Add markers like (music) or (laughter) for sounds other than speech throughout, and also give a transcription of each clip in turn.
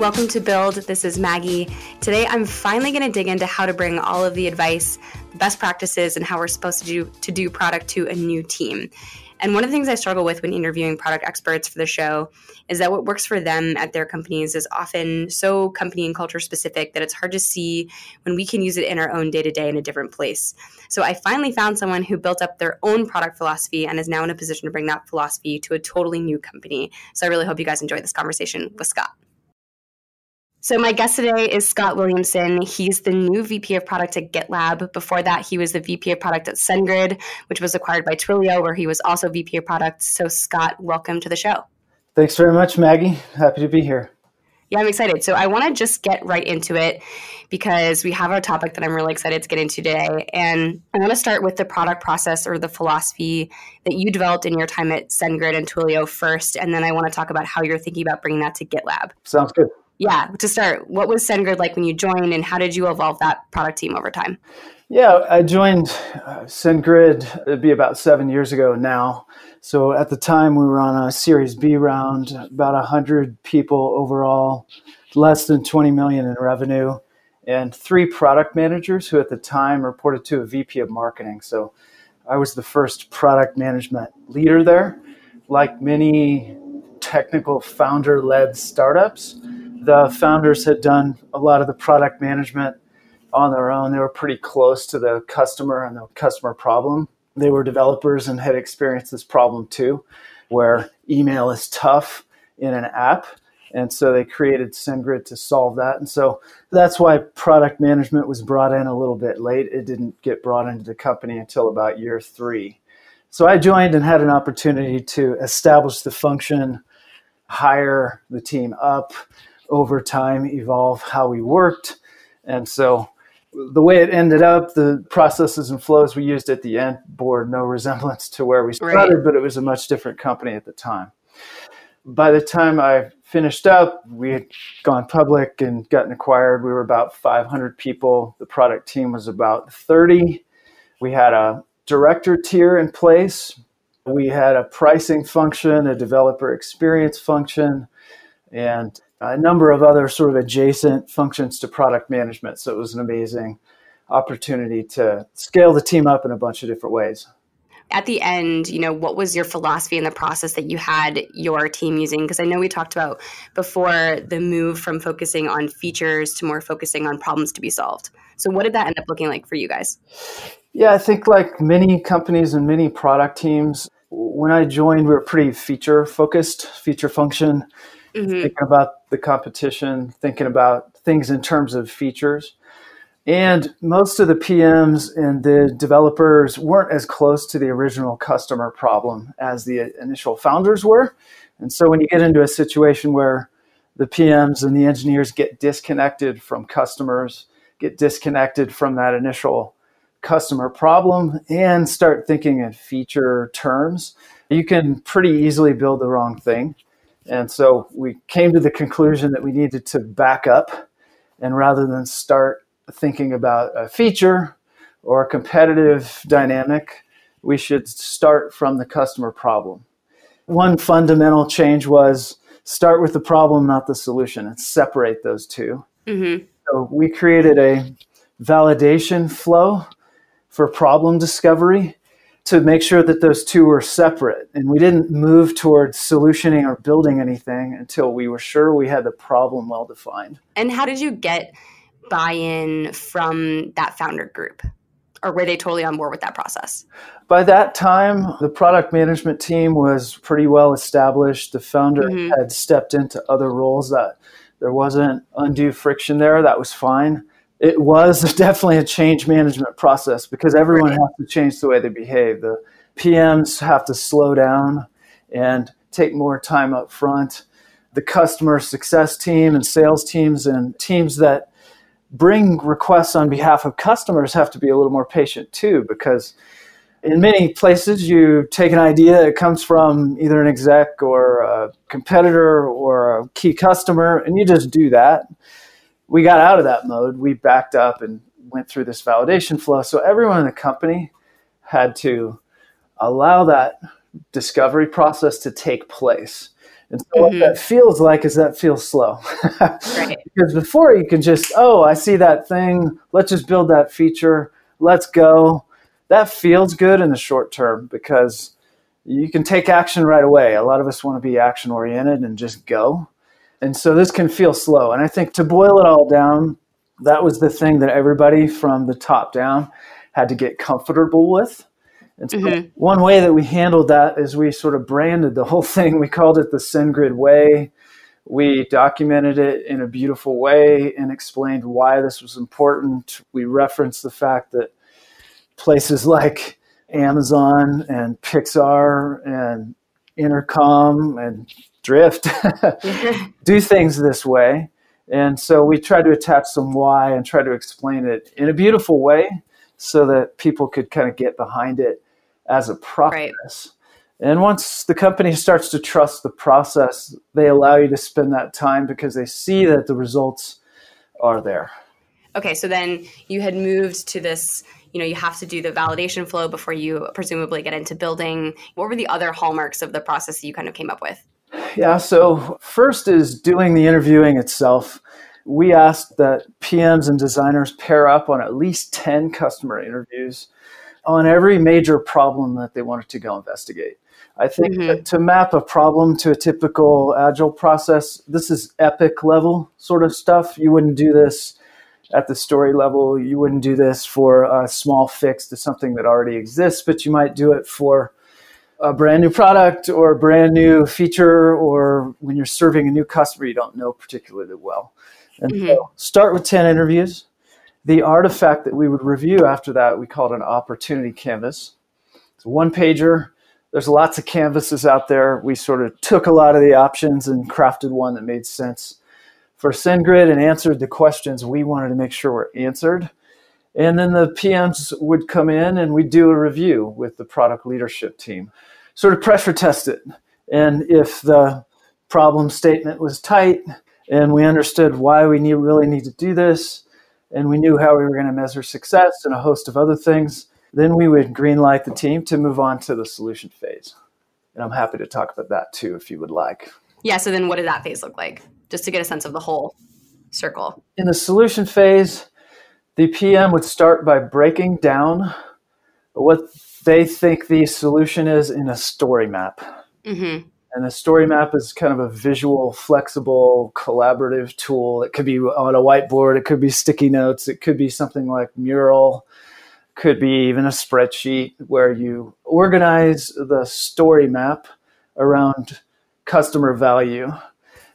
Welcome to Build. This is Maggie. Today, I'm finally going to dig into how to bring all of the advice, best practices, and how we're supposed to do to do product to a new team. And one of the things I struggle with when interviewing product experts for the show is that what works for them at their companies is often so company and culture specific that it's hard to see when we can use it in our own day to day in a different place. So I finally found someone who built up their own product philosophy and is now in a position to bring that philosophy to a totally new company. So I really hope you guys enjoy this conversation with Scott. So my guest today is Scott Williamson. He's the new VP of Product at GitLab. Before that, he was the VP of Product at SendGrid, which was acquired by Twilio, where he was also VP of Product. So Scott, welcome to the show. Thanks very much, Maggie. Happy to be here. Yeah, I'm excited. So I want to just get right into it because we have a topic that I'm really excited to get into today. And I want to start with the product process or the philosophy that you developed in your time at SendGrid and Twilio first. And then I want to talk about how you're thinking about bringing that to GitLab. Sounds good yeah, to start, what was SendGrid like when you joined, and how did you evolve that product team over time? Yeah, I joined uh, SendGrid. It'd be about seven years ago now. So at the time, we were on a Series B round, about hundred people overall, less than 20 million in revenue, and three product managers who at the time reported to a VP of marketing. So I was the first product management leader there. Like many technical founder-led startups the founders had done a lot of the product management on their own. They were pretty close to the customer and the customer problem. They were developers and had experienced this problem too, where email is tough in an app. And so they created SendGrid to solve that. And so that's why product management was brought in a little bit late. It didn't get brought into the company until about year three. So I joined and had an opportunity to establish the function, hire the team up, over time evolve how we worked. And so the way it ended up, the processes and flows we used at the end bore no resemblance to where we started, right. but it was a much different company at the time. By the time I finished up, we had gone public and gotten acquired. We were about 500 people. The product team was about 30. We had a director tier in place. We had a pricing function, a developer experience function, and a number of other sort of adjacent functions to product management. So it was an amazing opportunity to scale the team up in a bunch of different ways. At the end, you know, what was your philosophy in the process that you had your team using? Because I know we talked about before the move from focusing on features to more focusing on problems to be solved. So, what did that end up looking like for you guys? Yeah, I think like many companies and many product teams, when I joined, we were pretty feature focused, feature function mm-hmm. thinking about the competition, thinking about things in terms of features. And most of the PMs and the developers weren't as close to the original customer problem as the initial founders were. And so when you get into a situation where the PMs and the engineers get disconnected from customers, get disconnected from that initial customer problem, and start thinking in feature terms, you can pretty easily build the wrong thing. And so we came to the conclusion that we needed to back up and rather than start thinking about a feature or a competitive dynamic, we should start from the customer problem. One fundamental change was start with the problem, not the solution, and separate those 2 mm-hmm. So we created a validation flow for problem discovery to make sure that those two were separate. And we didn't move towards solutioning or building anything until we were sure we had the problem well defined. And how did you get buy in from that founder group? Or were they totally on board with that process? By that time, the product management team was pretty well established. The founder mm-hmm. had stepped into other roles that there wasn't undue friction there. That was fine it was (laughs) definitely a change management process because everyone has to change the way they behave. The PMs have to slow down and take more time up front. The customer success team and sales teams and teams that bring requests on behalf of customers have to be a little more patient too because in many places you take an idea that comes from either an exec or a competitor or a key customer and you just do that we got out of that mode. We backed up and went through this validation flow. So everyone in the company had to allow that discovery process to take place. And so mm-hmm. what that feels like is that feels slow. right. (laughs) Because before you can just, oh, I see that thing. Let's just build that feature. Let's go. That feels good in the short term because you can take action right away. A lot of us want to be action oriented and just go. And so this can feel slow. And I think to boil it all down, that was the thing that everybody from the top down had to get comfortable with. And so mm-hmm. one way that we handled that is we sort of branded the whole (laughs) thing. We called it the SendGrid Way. We documented it in a beautiful way and explained why this was important. We referenced the fact that places like Amazon and Pixar and Intercom and Drift (laughs) (laughs) do things this way. And so we tried to attach some why and try to explain it in a beautiful way so that people could kind of get behind it as a process. Right. And once the company starts to trust the process, they allow you to spend that time because they see that the results are there. Okay, so then you had moved to this, you know, you have to do the validation flow before you presumably get into building. What were the other hallmarks of the process that you kind of came up with? Yeah, so first is doing the interviewing itself. We asked that PMs and designers pair up on at least 10 customer interviews on every major problem that they wanted to go investigate. I think mm-hmm. to map a problem to a typical agile process, this is epic level sort of stuff. You wouldn't do this at the story level. You wouldn't do this for a small fix to something that already exists, but you might do it for a brand new product or a brand new feature or when you're serving a new customer you don't know particularly well. And mm-hmm. so start with 10 interviews the artifact that we would review after that, we called an opportunity canvas. It's a one pager. There's lots of canvases out there. We sort of took a lot of the options and crafted one that made sense for SendGrid and answered the questions we wanted to make sure were answered. And then the PMs would come in and we'd do a review with the product leadership team, sort of pressure test it. And if the problem statement was tight and we understood why we need, really need to do this, and we knew how we were going to measure success and a host of other things, then we would greenlight the team to move on to the solution phase. And I'm happy to talk about that too if you would like. Yeah, so then what did that phase look like? Just to get a sense of the whole circle. In the solution phase, the PM would start by breaking down what they think the solution is in a story map. Mm-hmm. And the story map is kind of a visual, flexible, collaborative tool. It could be on a whiteboard, it could be sticky notes, it could be something like Mural, could be even a spreadsheet where you organize the story map around customer value.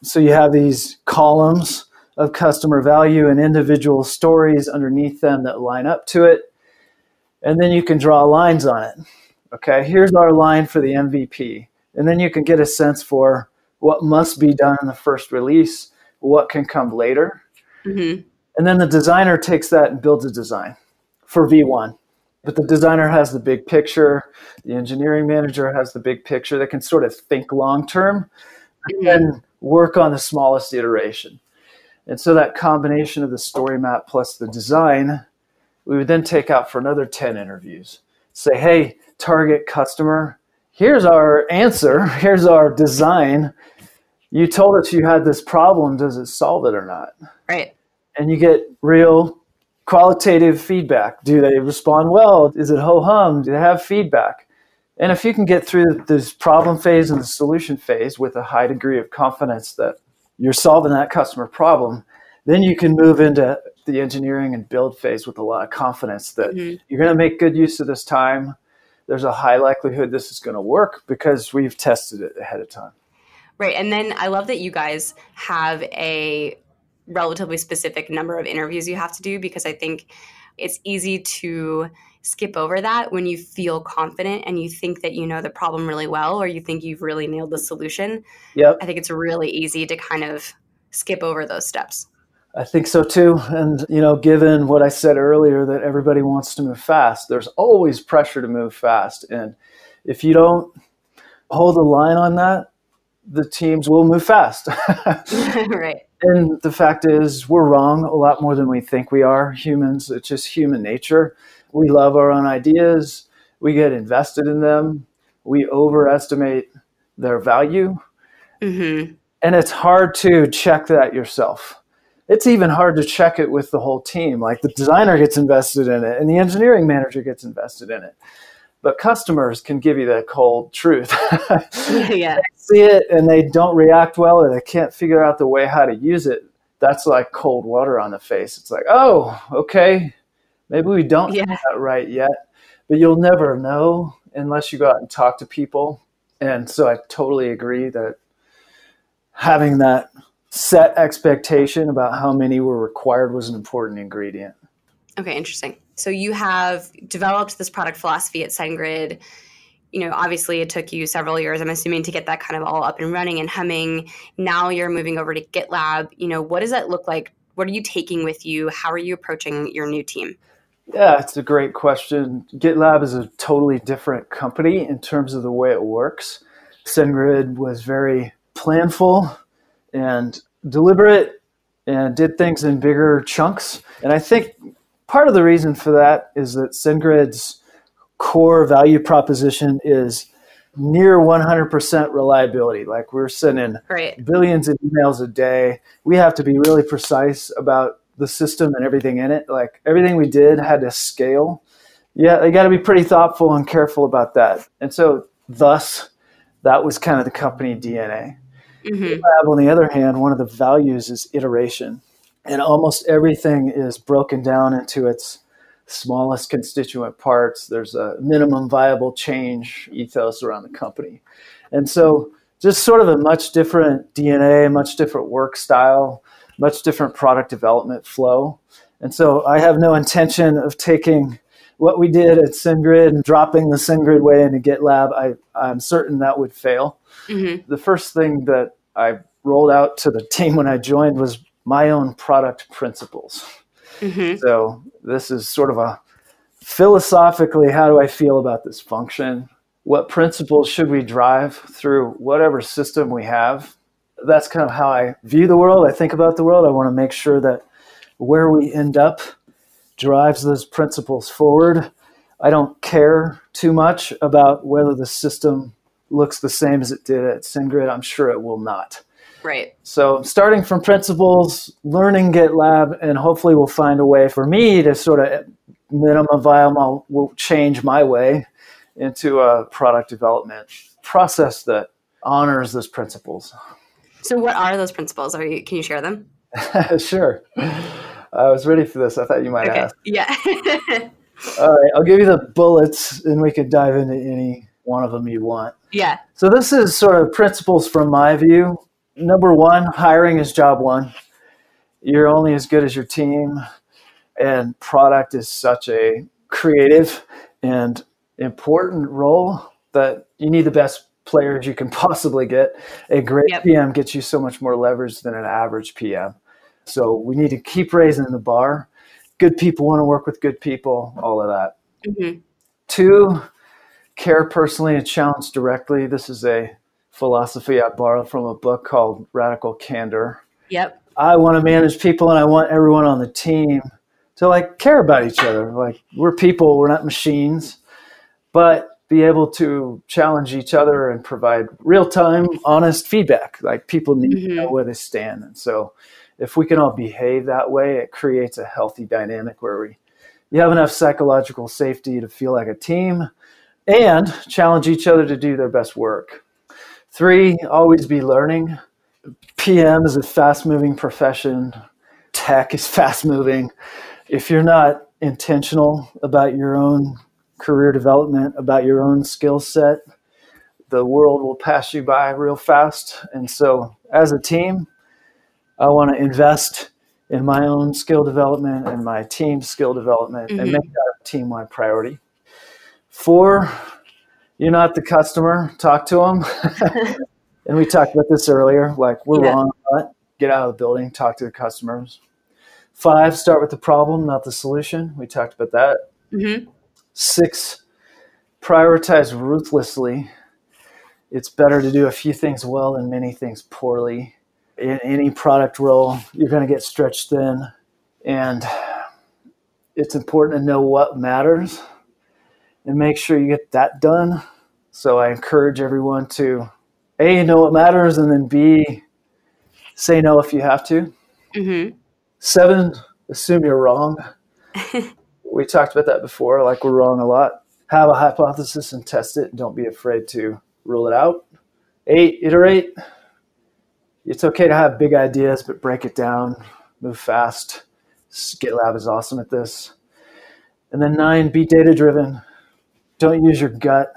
So you have these columns of customer value and individual stories underneath them that line up to it. And then you can draw lines on it. Okay, here's our line for the MVP and then you can get a sense for what must be done in the first release, what can come later. Mm-hmm. And then the designer takes that and builds a design for V1. But the designer has the big picture, the engineering manager has the big picture that can sort of think long term mm-hmm. and work on the smallest iteration. And so that combination of the story map plus the design, we would then take out for another 10 interviews. Say, hey, target customer, here's our answer, (laughs) here's our design. You told us you had this problem. Does it solve it or not? Right. And you get real qualitative feedback. Do they respond well? Is it ho hum? Do they have feedback? And if you can get through this problem phase and the solution phase with a high degree of confidence that you're solving that customer problem, then you can move into the engineering and build phase with a lot of confidence that mm-hmm. you're going to make good use of this time there's a high likelihood this is going to work because we've tested it ahead of time. Right. And then I love that you guys have a relatively specific number of interviews you have to do because I think it's easy to skip over that when you feel confident and you think that you know the problem really well or you think you've really nailed the solution. Yep. I think it's really easy to kind of skip over those steps. I think so too. And, you know, given what I said earlier that everybody wants to move fast, there's always pressure to move fast. And if you don't hold a line on that, the teams will move fast. (laughs) (laughs) right. And the fact is, we're wrong a lot more than we think we are. Humans, it's just human nature. We love our own ideas, we get invested in them, we overestimate their value Mm-hmm. And it's hard to check that yourself. It's even hard to check it with the whole team. Like the designer gets invested in it and the engineering manager gets invested in it. But customers can give you that cold truth. (laughs) (laughs) yeah. see it and they don't react well or they can't figure out the way how to use it. That's like cold water on the face. It's like, oh, okay, maybe we don't Yeah. have that right yet. But you'll never know unless you go out and talk to people. And so I totally agree that having that set expectation about how many were required was an important ingredient. Okay, interesting. So you have developed this product philosophy at SendGrid. You know, obviously it took you several years, I'm assuming, to get that kind of all up and running and humming. Now you're moving over to GitLab. You know, what does that look like? What are you taking with you? How are you approaching your new team? Yeah, it's a great question. GitLab is a totally different company in terms of the way it works. SendGrid was very planful and deliberate and did things in bigger chunks. And I think part of the reason for that is that SendGrid's core value proposition is near 100% reliability. Like we're sending Right. billions of emails a day. We have to be really precise about the system and everything in it. Like everything we did had to scale. Yeah, they got to be pretty thoughtful and careful about that. And so, thus, that was kind of the company DNA. hmm Lab, on the other hand, one of the values is iteration, and almost everything is broken down into its smallest constituent parts. There's a minimum viable change ethos around the company, and so just sort of a much different DNA, much different work style, much different product development flow. And so I have no intention of taking what we did at SendGrid and dropping the SendGrid way into GitLab. I, I'm certain that would fail hmm the first thing that I rolled out to the team when I joined was my own product principles. hmm So this is sort of a philosophically, how do I feel about this function? What principles should we drive through whatever system we have? That's kind of how I view the world. I think about the world. I want to make sure that where we end up drives those principles forward. I don't care too much about whether the system looks the same as it did at SendGrid. I'm sure it will not. Right. So, starting from principles, learning GitLab, and hopefully we'll find a way for me to sort of minimum viable will change my way into a product development process that honors those principles. So, what are those principles? Are you? Can you share them? (laughs) sure. I was ready for this. I thought you might Okay. ask. Yeah. (laughs) All right, I'll give you the bullets and we could dive into any one of them you want. yeah. So this is sort of principles from my view. Number one, hiring is job one. You're only as good as your team, and product is such a creative and important role that you need the best players you can (laughs) possibly get. A great Yep. PM gets you so much more leverage than an average PM. So we need to keep raising the bar. Good people want to work with good people, all of that. hmm Two, care personally and challenge directly. This is a philosophy I borrowed from a book called Radical Candor. Yep. I want to manage people and I want everyone on the team to like care about each other. Like we're people, we're not machines, but be able to challenge each other and provide real time, honest feedback. Like people need to Mhm. know where they stand. And so if we can all behave that way, it creates a healthy dynamic where we you have enough psychological safety to feel like a team and challenge each other to do their best work. Three, always be learning. PM is a fast moving profession, tech is (laughs) fast moving. If you're not intentional about your own career development, about your own skill set, the world will pass you by real fast. And so, as a team, I want to invest in my own skill development and my team's skill development and Mhm. make that a team wide priority. Four, you're not the customer, talk to them. (laughs) and we talked about this earlier like, we're Yeah. wrong, but get out of the building, talk to the customers. Five, start with the problem, not the solution. We talked about that. hmm Six, prioritize ruthlessly. It's better to do a few things well than many things poorly. In any product role, you're going to get stretched thin. And it's important to know what matters and make sure you get that done. So I encourage everyone to A, know what matters, and then B, say no if you have to. Mm-hmm. Seven, assume you're wrong. (laughs) we talked about that before, like we're wrong a lot. Have a hypothesis and test it. Don't be afraid to rule it out. Eight, iterate. It's okay to have big ideas, but break it down, move fast. GitLab is awesome at this. And then nine, be data driven. Don't use your gut.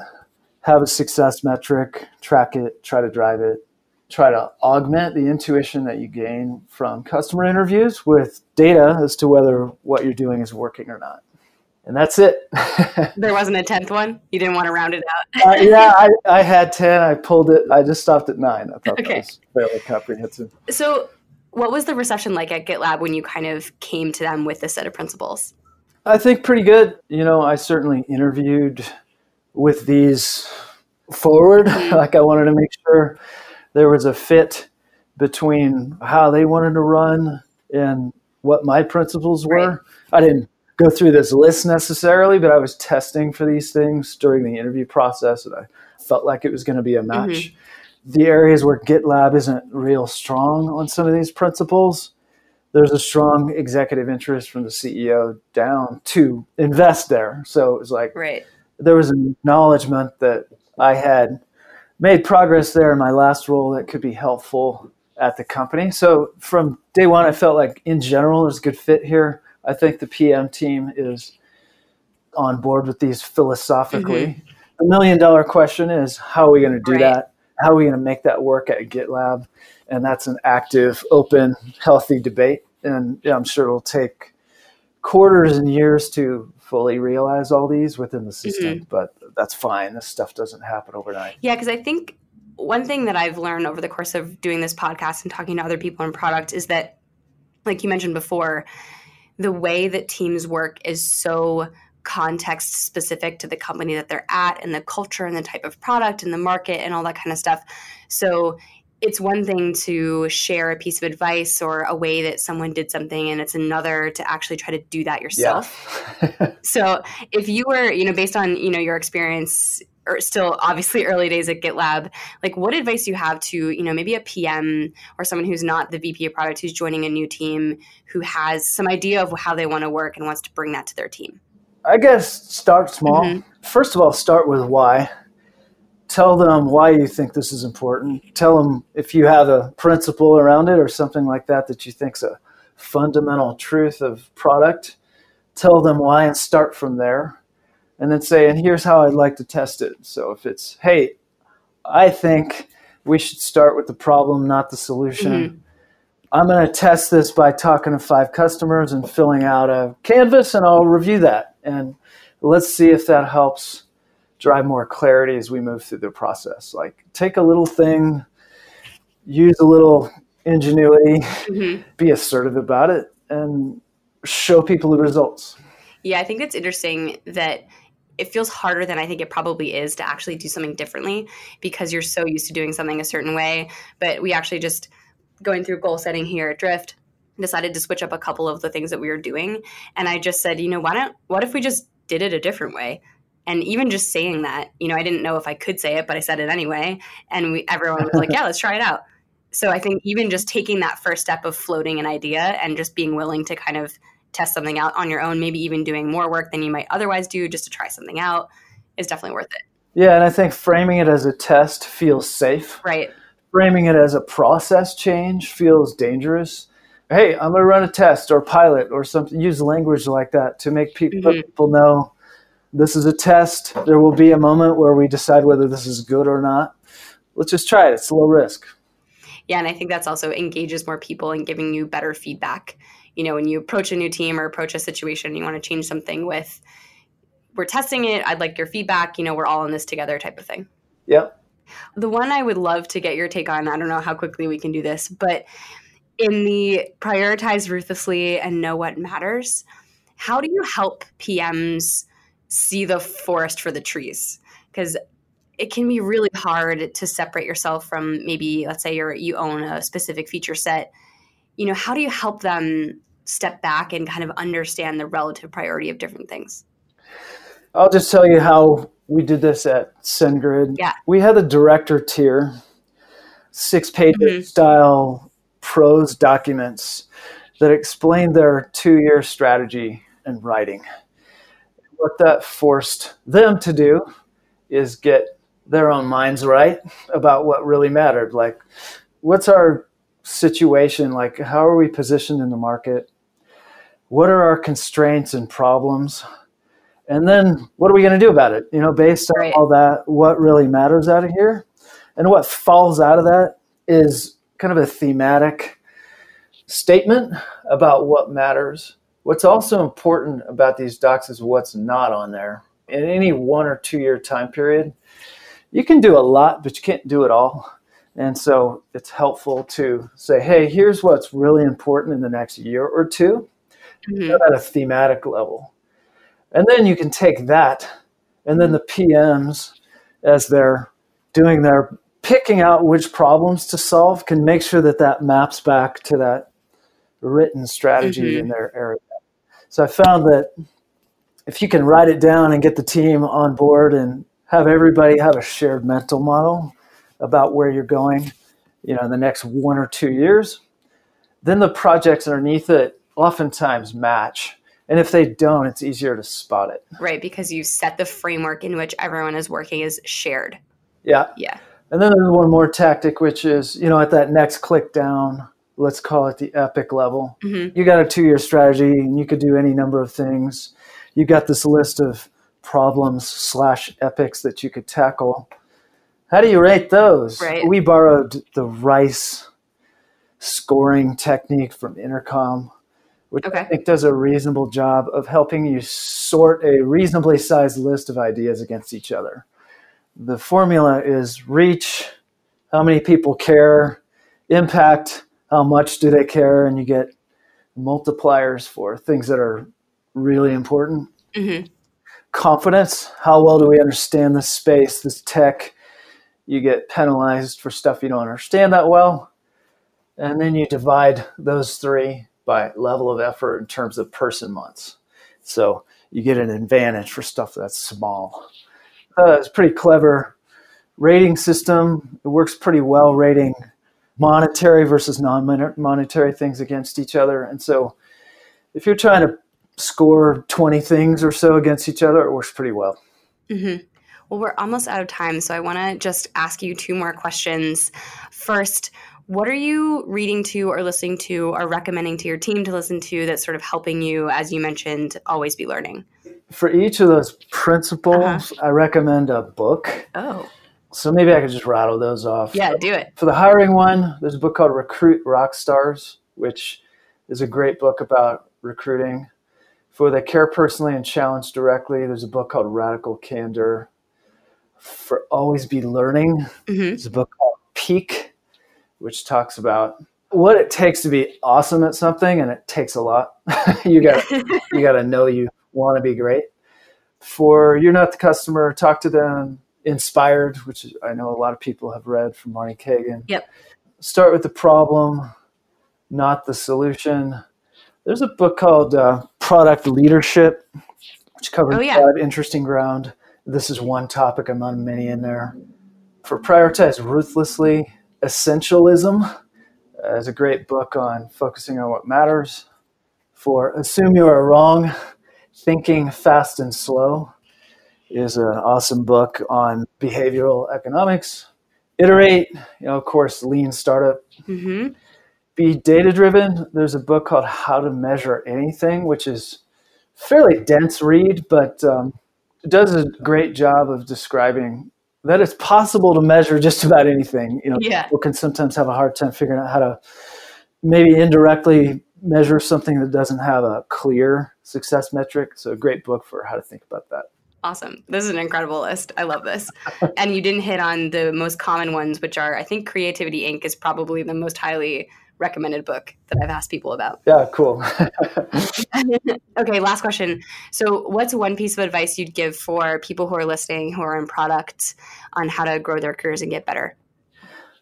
Have a success metric, track it, try to drive it. Try to augment the intuition that you gain from customer interviews with data as to whether what you're doing is working or not. And that's it. (laughs) there wasn't a 10th one? You didn't want to round it out? uh, yeah, (laughs) I, I had 10. I pulled it. I just stopped at nine. I thought okay. that was fairly comprehensive. So, what was the reception like at GitLab when you kind of came to them with this set of principles? I think pretty good. You know, I certainly interviewed with these forward. (laughs) Mm-hmm. like I wanted to make sure there was a fit between how they wanted to run and what my principles were. Right. I didn't go through this list necessarily, but I was testing for these things during the interview process and I felt like it was going to be a match. Mm-hmm. The areas where GitLab isn't real strong on some of these principles, there's a strong executive interest from the CEO down to invest there. So it was like right. there was an acknowledgement that I had made progress there in my last role that could be helpful at the company. So from day one, I felt like in general there's a good fit here. I think the PM team is on board with these philosophically. Mm-hmm. The million dollar question is how are we going to do right. that? How are we going to make that work at GitLab? and that's an active, open, healthy debate. And I'm sure it'll take quarters and years to fully realize all these within the system, mm-hmm. but that's fine. This stuff doesn't happen overnight. Yeah, because I think one thing that I've learned over the course of doing this podcast and talking to other people in product is that, like you mentioned before, the way that teams work is so context specific to the company that they're at and the culture and the type of product and the market and all that kind of stuff. So it's one thing to share a piece of advice or a way that someone did something and it's another to actually try to do that yourself yeah. (laughs) so if you were you know based on you know your experience or still obviously early days at gitlab like what advice do you have to you know maybe a pm or someone who's not the vp of product who's joining a new team who has some idea of how they want to work and wants to bring that to their team i guess start small mm-hmm. first of all start with why tell them why you think this is important. Tell them if you have a principle around it or something like that that you think's a fundamental truth of product. Tell them why and start from there. And then say, and here's how I'd like to test it. So if it's, hey, I think we should start with the problem, not the solution. Mm-hmm. I'm going to test this by talking to five customers and filling out a canvas, and I'll review that. And let's see if that helps drive more clarity as we move through the process. Like take a little thing, use a little ingenuity, mm-hmm. be assertive about it, and show people the results. Yeah, I think it's interesting that it feels harder than I think it probably is to actually do something differently because you're so used to doing something a certain way. But we actually just going through goal setting here at Drift decided to switch up a couple of the things that we were doing. And I just said, you know, why don't what if we just did it a different way? And even just saying that, you know, I didn't know if I could say it, but I said it anyway. And we, everyone was like, (laughs) yeah, let's try it out. So I think even just taking that first step of floating an idea and just being willing to kind of test something out on your own, maybe even doing more work than you might otherwise do just to try something out is definitely worth it. Yeah, and I think framing it as a test feels safe. Right. Framing it as a process change feels dangerous. Hey, I'm going to run a test or pilot or something. Use language like that to make people, mm-hmm. people know this is a test. There will be a moment where we decide whether this is good or not. Let's just try it. It's low risk. Yeah, and I think that's also engages more people and giving you better feedback. You know, when you approach a new team or approach a situation, you want to change something with, we're testing it. I'd like your feedback. You know, we're all in this together type of thing. Yep. The one I would love to get your take on, I don't know how quickly we can do this, but in the prioritize ruthlessly and know what matters, how do you help PMs see the forest for the trees because it can be really hard to separate yourself from maybe let's say you're you own a specific feature set you know how do you help them step back and kind of understand the relative priority of different things i'll just tell you how we did this at SendGrid. Yeah. We had a director tier six page mm-hmm. style prose documents that explained their two year strategy and writing. What that forced them to do is get their own minds right about what really mattered. Like, what's our situation? Like, how are we positioned in the market? What are our constraints and problems? And then what are we going to do about it? You know, based on right. all that, what really matters out of here? And what falls out of that is kind of a thematic statement about what matters. What's also important about these docs is what's not on there. In any one or two year time period, you can do a lot, but you can't do it all. And so it's helpful to say, hey, here's what's really important in the next year or 2 mm-hmm. at a thematic level. And then you can take that, and then the PMs, as they're doing their picking out which problems to solve, can make sure that that maps back to that written strategy mm-hmm. in their area. So I found that if you can write it down and get the team on board and have everybody have a shared mental model about where you're going, you know, in the next one or two years, then the projects underneath it oftentimes match. And if they don't, it's easier to spot it. Right, because you set the framework in which everyone is working is shared. Yeah. Yeah. And then there's one more tactic, which is, you know, at that next click down, let's call it the epic level. Mm-hmm. You got a two year strategy and you could do any number of things. You got this list of problems slash epics that you could tackle. How do you rate those? Right. We borrowed the Rice scoring technique from Intercom, which okay. I think does a reasonable job of helping you sort a reasonably sized list of ideas against each other. The formula is reach, how many people care, impact, how much do they care, and you get multipliers for things that are really important. Mm-hmm confidence. How well do we understand this space, this tech? You get penalized for stuff you don't understand that well. And then you divide those three by level of effort in terms of person months. So you get an advantage for stuff that's small. Uh, it's pretty clever rating system. It works pretty well rating monetary versus non-monetary things against each other. And so if you're trying to score 20 things or so against each other, it works pretty well. Mm-hmm. Well, we're almost out of time, so I want to just ask you two more questions. First, what are you reading to or listening to or recommending to your team to listen to that's sort of helping you, as you mentioned, always be learning? For each of those principles, uh-huh. I recommend a book. Oh. So maybe I could just rattle those off. Yeah, do it. For the hiring one, there's a book called Recruit Rock Stars, which is a great book about recruiting. For the care personally and challenge directly, there's a book called Radical Candor. For always be learning, mm-hmm. there's a book called Peak, which talks about what it takes to be awesome at something, and it takes a lot. (laughs) you got (laughs) you got to know you want to be great. For you're not the customer, talk to them. Inspired, which I know a lot of people have read from Marty Cagan. Yep. Start with the problem, not the solution. There's a book called uh, Product Leadership, which covers oh, yeah. interesting ground. This is one topic among many in there. For Prioritize Ruthlessly, Essentialism uh, is a great book on focusing on what matters. For Assume You Are Wrong, Thinking Fast and Slow is an awesome book on behavioral economics. Iterate, you know, of course, lean startup. Mm-hmm be data driven. There's a book called How to Measure Anything, which is fairly dense read, but um, does a great job of describing that it's possible to measure just about anything. You know, yeah. people can sometimes have a hard time figuring out how to maybe indirectly measure something that doesn't have a clear success metric. So a great book for how to think about that. Awesome. This is an incredible list. I love this. and you didn't hit on the most common ones, which are, I think Creativity Inc. is probably the most highly recommended book that I've asked people about. Yeah, cool. (laughs) okay, last question. So, what's one piece of advice you'd give for people who are listening, who are in product, on how to grow their careers and get better?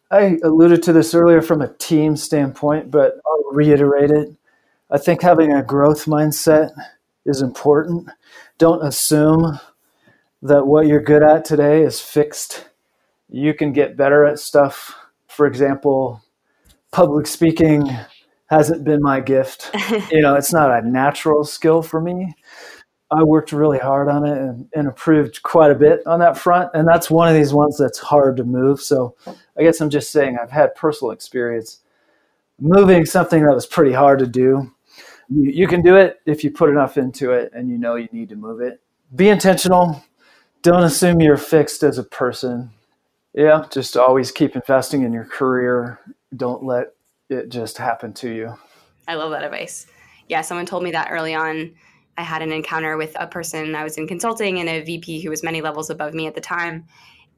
I alluded to this earlier from a team standpoint, but I'll reiterate it. I think having a growth mindset is important. Don't assume that what you're good at today is fixed. You can get better at stuff for example, public speaking hasn't been my gift. (laughs) you know, it's not a natural skill for me. I worked really hard on it and, and, improved quite a bit on that front. And that's one of these ones that's hard to move. So I guess I'm just saying I've had personal experience moving something that was pretty hard to do. You, you can do it if you put enough into it and you know you need to move it. Be intentional. Don't assume you're fixed as a person. Yeah, just always keep investing in your career. Don't let it just happen to you. I love that advice. Yeah, someone told me that early on I had an encounter with a person I was in consulting and a VP who was many levels above me at the time.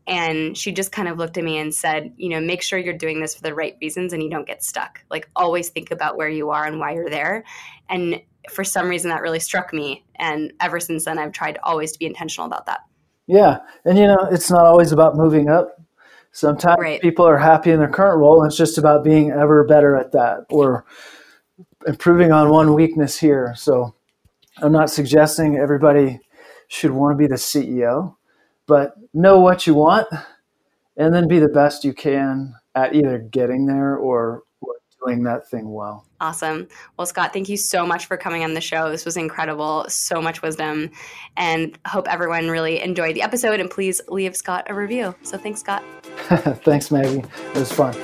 And she just kind of looked at me and said, you know, make sure you're doing this for the right reasons and you don't get stuck. Like, always think about where you are and why you're there. And for some reason, that really struck me. And ever since then, I've tried always to be intentional about that. Yeah. And, you know, it's not always about moving up. Sometimes right. people are happy in their current role, and it's just about being ever better at that or improving on one weakness here. So, I'm not suggesting everybody should want to be the CEO, but know what you want and then be the best you can at either getting there or, or doing that thing well. Awesome. Well, Scott, thank you so much for coming on the show. This was incredible. So much wisdom. And hope everyone really enjoyed the episode. And please leave Scott a review. So thanks, Scott. (laughs) thanks, Maggie. It was fun.